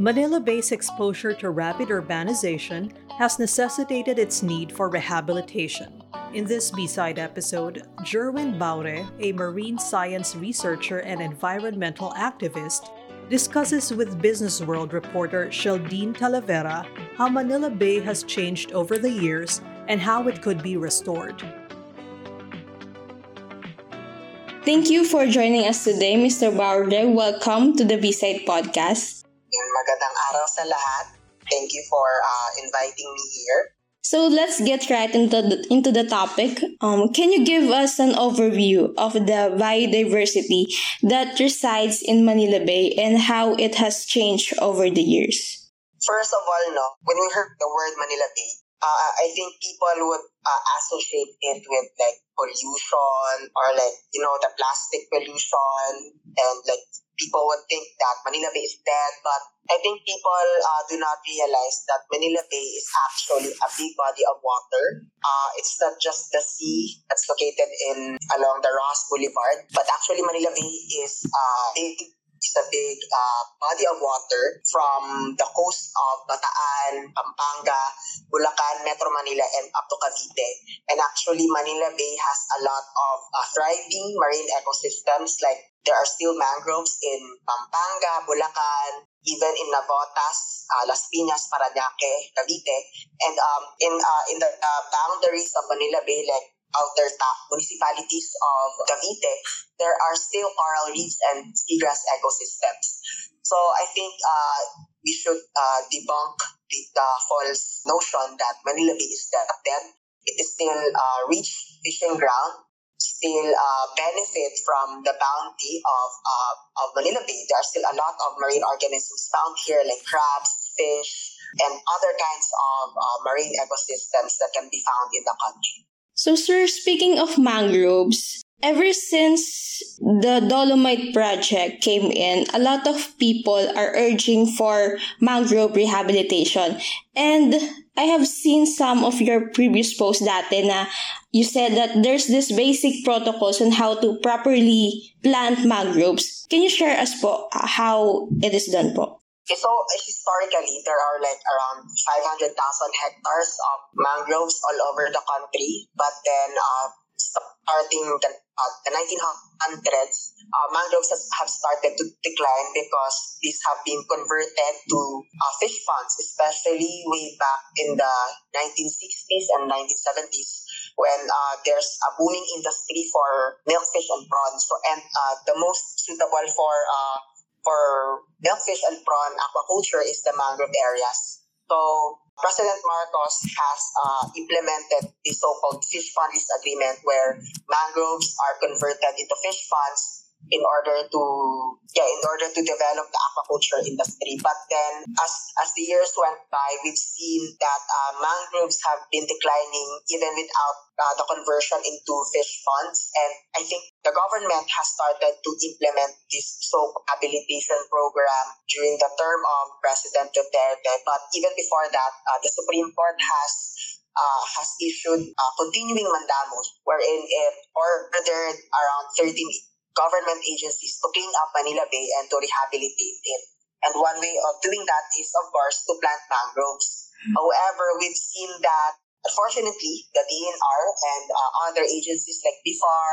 Manila Bay's exposure to rapid urbanization has necessitated its need for rehabilitation. In this B-side episode, Jerwin Baure, a marine science researcher and environmental activist, discusses with BusinessWorld reporter Sheldeen Talavera how Manila Bay has changed over the years and how it could be restored. Thank you for joining us today, Mr. Baure. Welcome to the B-Side Podcast. Magandang araw sa lahat. Thank you for uh, inviting me here. So let's get right into the, into the topic. Um, can you give us an overview of the biodiversity that resides in Manila Bay and how it has changed over the years? First of all, no, when we heard the word Manila Bay, uh, I think people would uh, associate it with like pollution or like you know the plastic pollution and like people would think that Manila Bay is dead, but I think people uh, do not realize that Manila Bay is actually a big body of water. Uh, it's not just the sea that's located in along the Roxas Boulevard, but actually Manila Bay is uh, big is a big uh, body of water from the coast of Bataan, Pampanga, Bulacan, Metro Manila, and up to Cavite. And actually, Manila Bay has a lot of uh, thriving marine ecosystems like there are still mangroves in Pampanga, Bulacan, even in Navotas, uh, Las Piñas, Parañaque, Cavite, and um, in uh, in the uh, boundaries of Manila Bay, like outer top municipalities of Cavite, there are still coral reefs and seagrass ecosystems. So I think uh, we should uh, debunk the, the false notion that Manila Bay is dead. It is still a rich fishing ground still uh, benefit from the bounty of, uh, of Manila Bay. There are still a lot of marine organisms found here, like crabs, fish, and other kinds of uh, marine ecosystems that can be found in the country. So, sir, speaking of mangroves, ever since the Dolomite project came in, a lot of people are urging for mangrove rehabilitation. And I have seen some of your previous posts dati na you said that there's this basic protocols on how to properly plant mangroves. Can you share us po how it is done po? So historically, there are like around 500,000 hectares of mangroves all over the country. But then, uh, starting the, uh, the 1900s, uh, mangroves have started to decline because these have been converted to uh, fish ponds, especially way back in the 1960s and 1970s when uh, there's a booming industry for milkfish and prawns. So, and uh, the most suitable for uh, for milkfish and prawn aquaculture is the mangrove areas. So President Marcos has uh, implemented the so-called fish fund agreement where mangroves are converted into fish ponds in order to yeah in order to develop the aquaculture industry. But then as as the years went by we've seen that uh, mangroves have been declining even without uh, the conversion into fish ponds. And i think the government has started to implement this soap habilitation program during the term of president duterte. But even before that uh, the supreme court has uh, has issued uh, continuing mandamus wherein it ordered around 13 government agencies to clean up Manila Bay and to rehabilitate it. And one way of doing that is, of course, to plant mangroves. Mm-hmm. However, we've seen that unfortunately, the DNR and uh, other agencies like BFAR,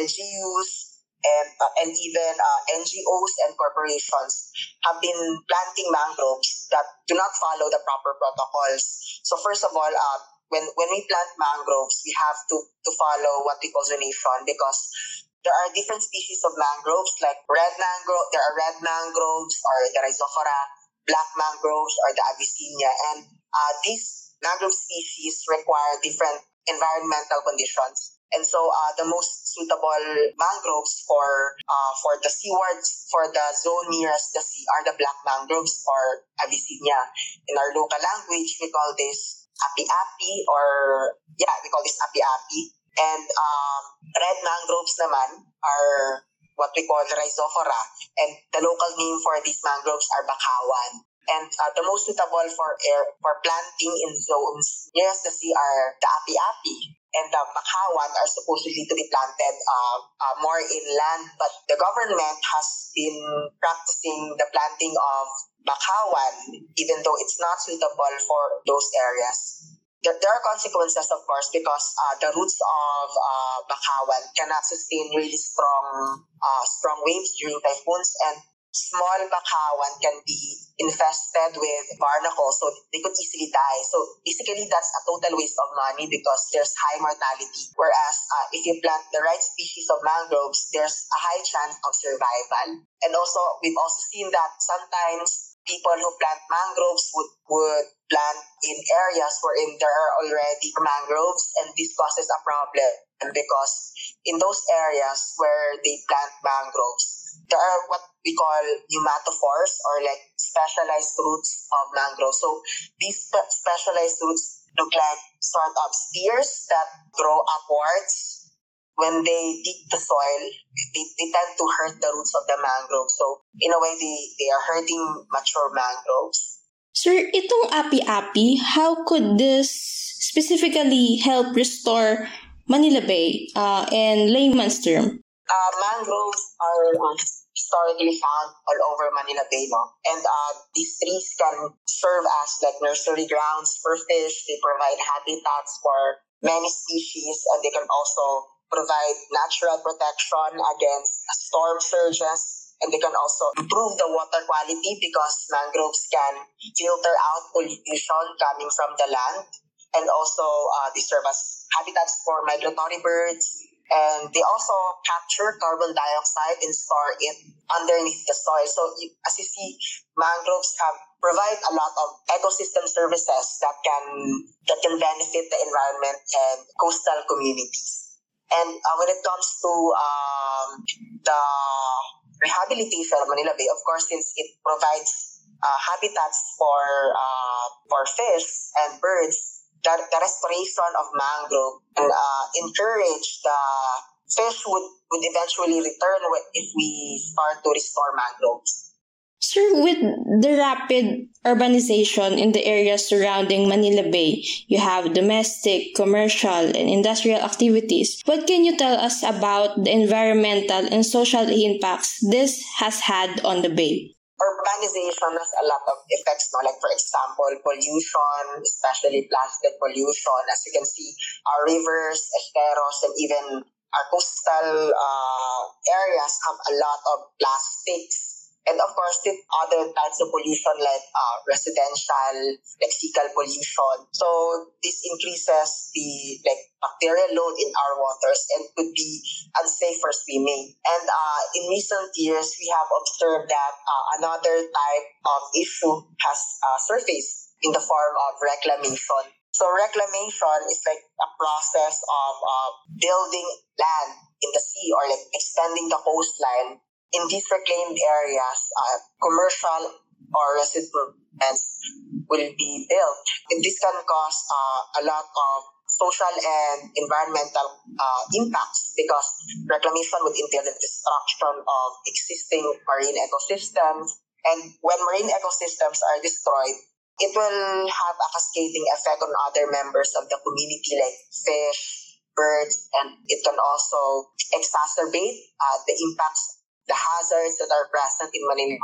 LGUs, and, uh, and even uh, NGOs and corporations have been planting mangroves that do not follow the proper protocols. So first of all, uh, when, when we plant mangroves, we have to, to follow what we call zonation because there are different species of mangroves like red mangrove, there are red mangroves or the Rhizophora, black mangroves or the Avicennia. And uh, these mangrove species require different environmental conditions. And so uh, the most suitable mangroves for uh, for the seawards, for the zone nearest the sea are the black mangroves or Avicennia. In our local language, we call this api-api or yeah, we call this api-api. And um, red mangroves naman are what we call rhizophora. And the local name for these mangroves are bakawan. And uh, the most suitable for air for planting in zones nearest the sea are the api-api and the bakawan are supposedly to be planted uh, uh, more inland. But the government has been practicing the planting of Bakawan, even though it's not suitable for those areas. There, are consequences, of course, because uh, the roots of uh, Bakawan cannot sustain really strong uh, strong waves during typhoons, and small bakawan can be infested with barnacles, so they could easily die. So basically, that's a total waste of money because there's high mortality. Whereas uh, if you plant the right species of mangroves, there's a high chance of survival. And also, we've also seen that sometimes people who plant mangroves would, would plant in areas wherein there are already mangroves, and this causes a problem because in those areas where they plant mangroves, there are what we call pneumatophores or like specialized roots of mangroves. So these specialized roots look like sort of spears that grow upwards. When they dig the soil, they, they tend to hurt the roots of the mangroves. So in a way, they, they are hurting mature mangroves. Sir, itong api-api, how could this specifically help restore Manila Bay uh, in layman's term? Uh, mangroves are historically found all over Manila Bay, no? And uh, these trees can serve as like nursery grounds for fish. They provide habitats for many species, and they can also provide natural protection against storm surges. And they can also improve the water quality because mangroves can filter out pollution coming from the land. And also, uh, they serve as habitats for migratory birds, and they also capture carbon dioxide and store it underneath the soil. So as you see, mangroves have provide a lot of ecosystem services that can that can benefit the environment and coastal communities. And uh, when it comes to um, the rehabilitation of Manila Bay, of course, since it provides uh, habitats for uh, for fish and birds, the, the restoration of mangrove and uh, encourage the fish would, would eventually return if we start to restore mangroves. Sir, with the rapid urbanization in the areas surrounding Manila Bay, you have domestic, commercial, and industrial activities. What can you tell us about the environmental and social impacts this has had on the bay? urbanization has a lot of effects, no? like for example, pollution, especially plastic pollution. As you can see, our rivers, esteros, and even our coastal uh, areas have a lot of plastics and of course, with other types of pollution like uh, residential lexical pollution. So this increases the like bacterial load in our waters and could be unsafe for swimming. And uh, in recent years, we have observed that uh, another type of issue has uh, surfaced in the form of reclamation. So reclamation is like a process of uh, building land in the sea or like extending the coastline in these reclaimed areas, uh, commercial or residential will be built. And this can cause uh, a lot of social and environmental uh, impacts because reclamation would entail the destruction of existing marine ecosystems. And when marine ecosystems are destroyed, it will have a cascading effect on other members of the community like fish, birds, and it can also exacerbate uh, the impacts the hazards that are present in Manila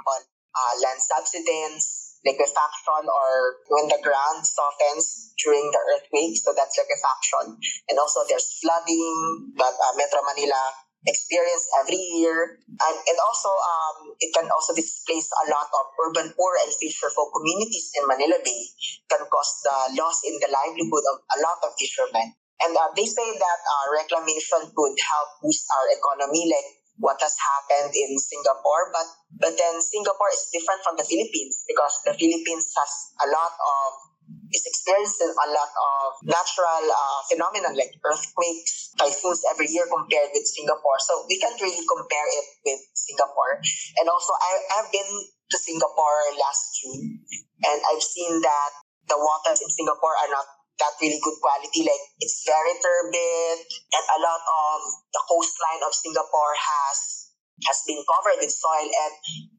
uh, land subsidence, liquefaction, or when the ground softens during the earthquake. So that's liquefaction. And also there's flooding that uh, Metro Manila experience every year. And, and also, um, it can also displace a lot of urban poor and fisherfolk communities in Manila Bay, can cause the loss in the livelihood of a lot of fishermen. And uh, they say that uh, reclamation could help boost our economy, like what has happened in Singapore. But but then Singapore is different from the Philippines because the Philippines has a lot of is experiencing a lot of natural uh, phenomena like earthquakes, typhoons every year compared with Singapore. So we can't really compare it with Singapore. And also, I, I've been to Singapore last June, and I've seen that the waters in Singapore are not that really good quality. Like it's very turbid, and a lot of the coastline of Singapore has has been covered with soil. And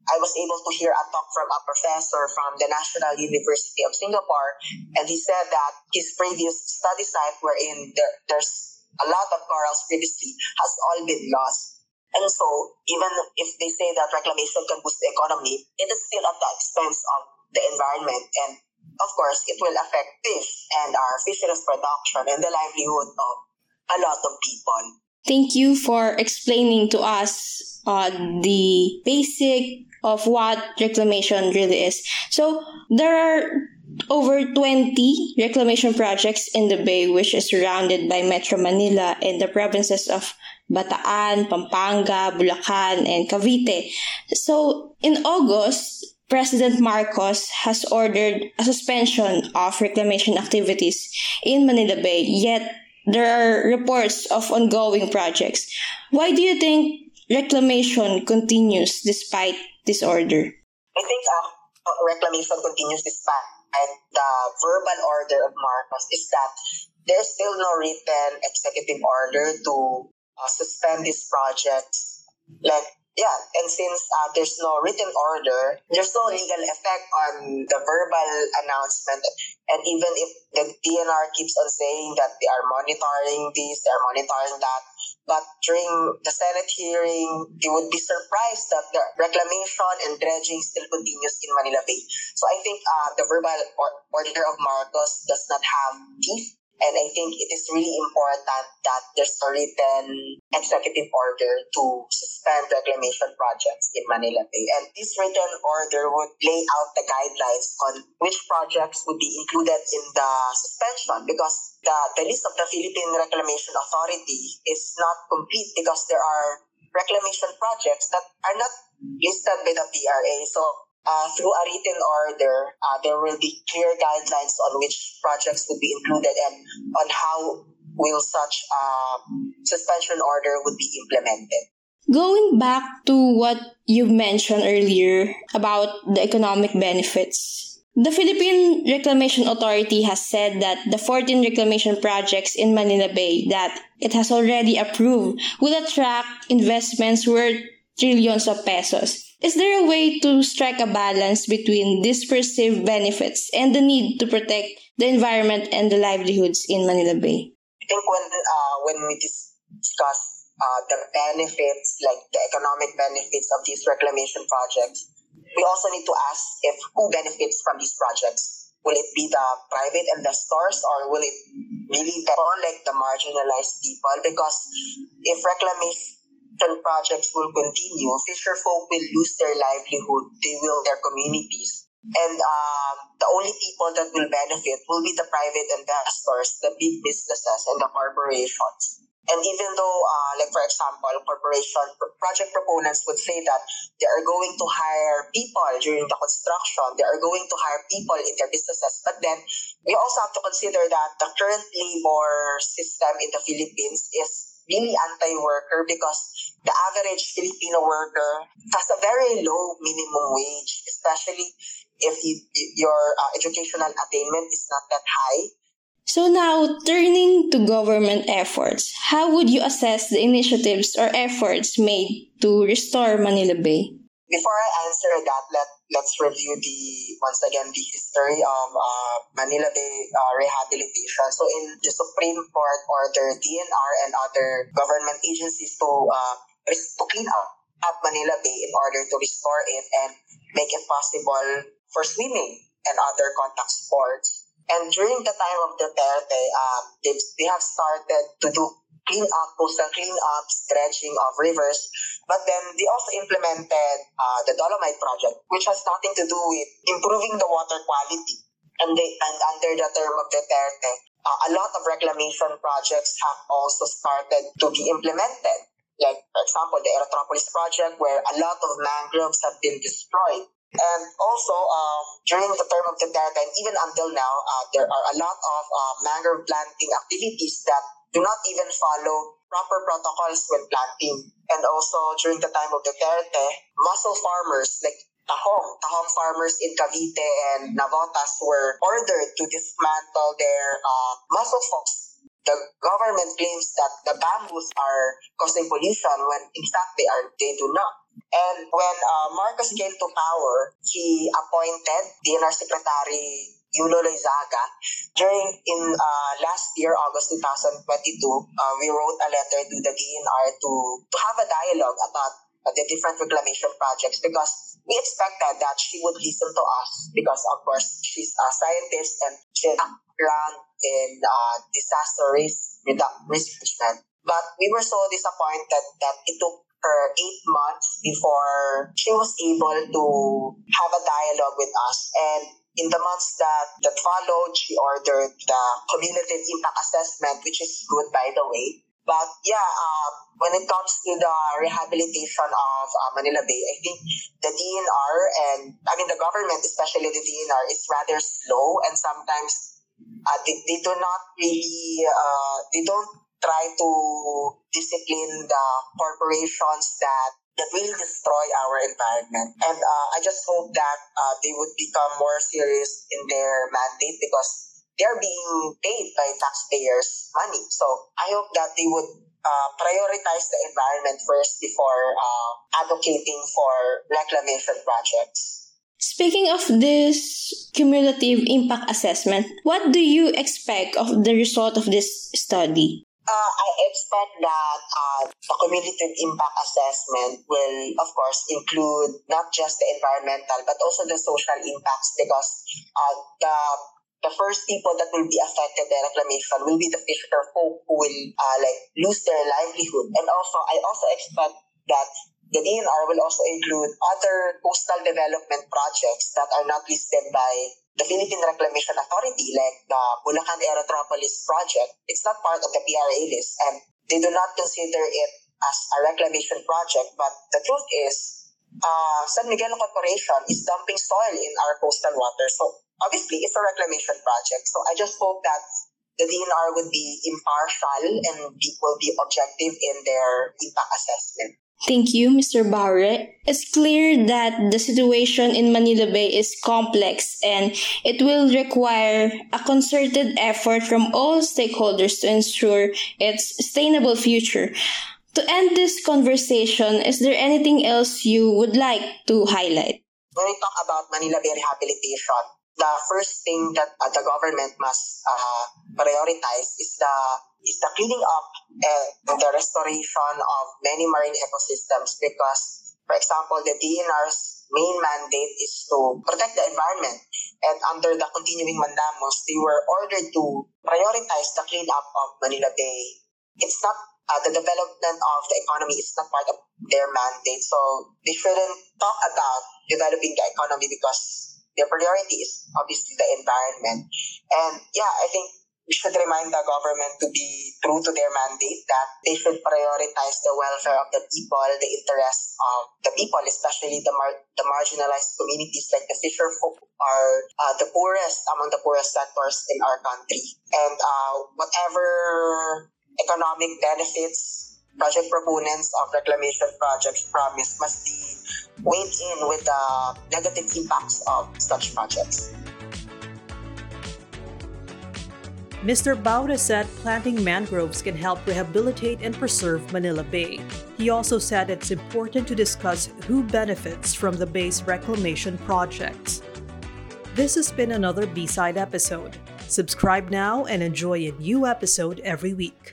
I was able to hear a talk from a professor from the National University of Singapore, and he said that his previous study site, wherein there, there's a lot of corals previously, has all been lost. And so, even if they say that reclamation can boost the economy, it is still at the expense of the environment. And of course, it will affect fish and our fisheries production and the livelihood of a lot of people. Thank you for explaining to us uh, the basic of what reclamation really is. So, there are over 20 reclamation projects in the bay, which is surrounded by Metro Manila and the provinces of Bataan, Pampanga, Bulacan, and Cavite. So, in August, President Marcos has ordered a suspension of reclamation activities in Manila Bay, yet there are reports of ongoing projects. Why do you think reclamation continues despite this order? I think uh, reclamation continues despite the verbal order of Marcos is that there's still no written executive order to uh, suspend these projects. Like, yeah, and since uh, there's no written order, there's no legal effect on the verbal announcement. And even if the DNR keeps on saying that they are monitoring this, they are monitoring that, but during the Senate hearing, you would be surprised that the reclamation and dredging still continues in Manila Bay. So I think uh, the verbal order of Marcos does not have teeth and I think it is really important that there's a written executive order to suspend reclamation projects in Manila Bay. And this written order would lay out the guidelines on which projects would be included in the suspension because the, the list of the Philippine Reclamation Authority is not complete because there are reclamation projects that are not listed by the PRA. So uh, through a written order, uh, there will be clear guidelines on which projects would be included and on how will such uh, suspension order would be implemented. Going back to what you mentioned earlier about the economic benefits, the Philippine Reclamation Authority has said that the 14 reclamation projects in Manila Bay that it has already approved will attract investments worth trillions of pesos. Is there a way to strike a balance between these perceived benefits and the need to protect the environment and the livelihoods in Manila Bay? I think when uh, when we discuss uh, the benefits, like the economic benefits of these reclamation projects, we also need to ask if who benefits from these projects. Will it be the private investors or will it really be like the marginalized people? Because if reclamation projects will continue, fisher folk will lose their livelihood, they will their communities. And um, the only people that will benefit will be the private investors, the big businesses, and the corporations. And even though, uh, like for example, corporation project proponents would say that they are going to hire people during the construction, they are going to hire people in their businesses, but then we also have to consider that the current labor system in the Philippines is really anti-worker because the average Filipino worker has a very low minimum wage, especially if you, your uh, educational attainment is not that high. So now, turning to government efforts, how would you assess the initiatives or efforts made to restore Manila Bay? Before I answer that, let, let's review the once again the history of uh, Manila Bay uh, rehabilitation. So in the Supreme Court order DNR and other government agencies to uh, to clean up, up Manila Bay in order to restore it and make it possible for swimming and other contact sports. And during the time of Duterte, um, they, they have started to do clean up, coastal clean up, dredging of rivers. But then they also implemented uh, the Dolomite Project, which has nothing to do with improving the water quality. And, they, and under the term of Duterte, uh, a lot of reclamation projects have also started to be implemented. Like, for example, the Aerotropolis Project, where a lot of mangroves have been destroyed. And also, um, during the term of the Duterte, and even until now, uh, there are a lot of uh, mangrove planting activities that do not even follow proper protocols when planting. And also during the time of Duterte, mussel farmers like Tahong, Tahong farmers in Cavite and Navotas were ordered to dismantle their uh, mussel farms The government claims that the bamboos are causing pollution when in fact they are they do not. And when uh, Marcos came to power, he appointed DNR Secretary Yulo Loyzaga. During in uh, last year, August 2022, uh, we wrote a letter to the DNR to, to have a dialogue about uh, the different reclamation projects because we expected that she would listen to us because, of course, she's a scientist and she background in uh, disaster risk management. But we were so disappointed that it took her eight months before she was able to have a dialogue with us. And in the months that, that followed, she ordered the cumulative impact assessment, which is good, by the way. But yeah, uh, when it comes to the rehabilitation of uh, Manila Bay, I think the DNR and I mean the government, especially the DNR, is rather slow and sometimes uh, they, they do not really uh, they don't try to discipline the corporations that that will destroy our environment. And uh, I just hope that uh, they would become more serious in their mandate because they're being paid by taxpayers' money. So I hope that they would uh, prioritize the environment first before uh, advocating for reclamation projects. Speaking of this cumulative impact assessment, what do you expect of the result of this study? Uh, I expect that uh, the cumulative impact assessment will, of course, include not just the environmental but also the social impacts because uh, the the first people that will be affected by reclamation will be the fisher folk who will uh, like lose their livelihood. And also, I also expect that the DNR will also include other coastal development projects that are not listed by the Philippine Reclamation Authority, like the Bulacan Aerotropolis project. It's not part of the PRA list, and they do not consider it as a reclamation project. But the truth is, uh, San Miguel Corporation is dumping soil in our coastal waters. So obviously, it's a reclamation project. So I just hope that the DNR would be impartial and will be objective in their impact assessment. Thank you, Mr. Baure. It's clear that the situation in Manila Bay is complex and it will require a concerted effort from all stakeholders to ensure its sustainable future. To end this conversation, is there anything else you would like to highlight? When we talk about Manila Bay rehabilitation, the first thing that uh, the government must uh, prioritize is the is the cleaning up and the restoration of many marine ecosystems because, for example, the DNR's main mandate is to protect the environment. And under the continuing mandamus, they were ordered to prioritize the cleanup of Manila Bay. It's not uh, the development of the economy is not part of their mandate. So they shouldn't talk about developing the economy because their priority is obviously the environment. And yeah, I think we should remind the government to be true to their mandate that they should prioritize the welfare of the people, the interests of the people, especially the mar- the marginalized communities like the fisher folk are uh, the poorest among the poorest sectors in our country. And uh, whatever economic benefits project proponents of reclamation projects promise must be weighed in with the negative impacts of such projects. Mr. Baure said planting mangroves can help rehabilitate and preserve Manila Bay. He also said it's important to discuss who benefits from the bay's reclamation projects. This has been another B-side episode. Subscribe now and enjoy a new episode every week.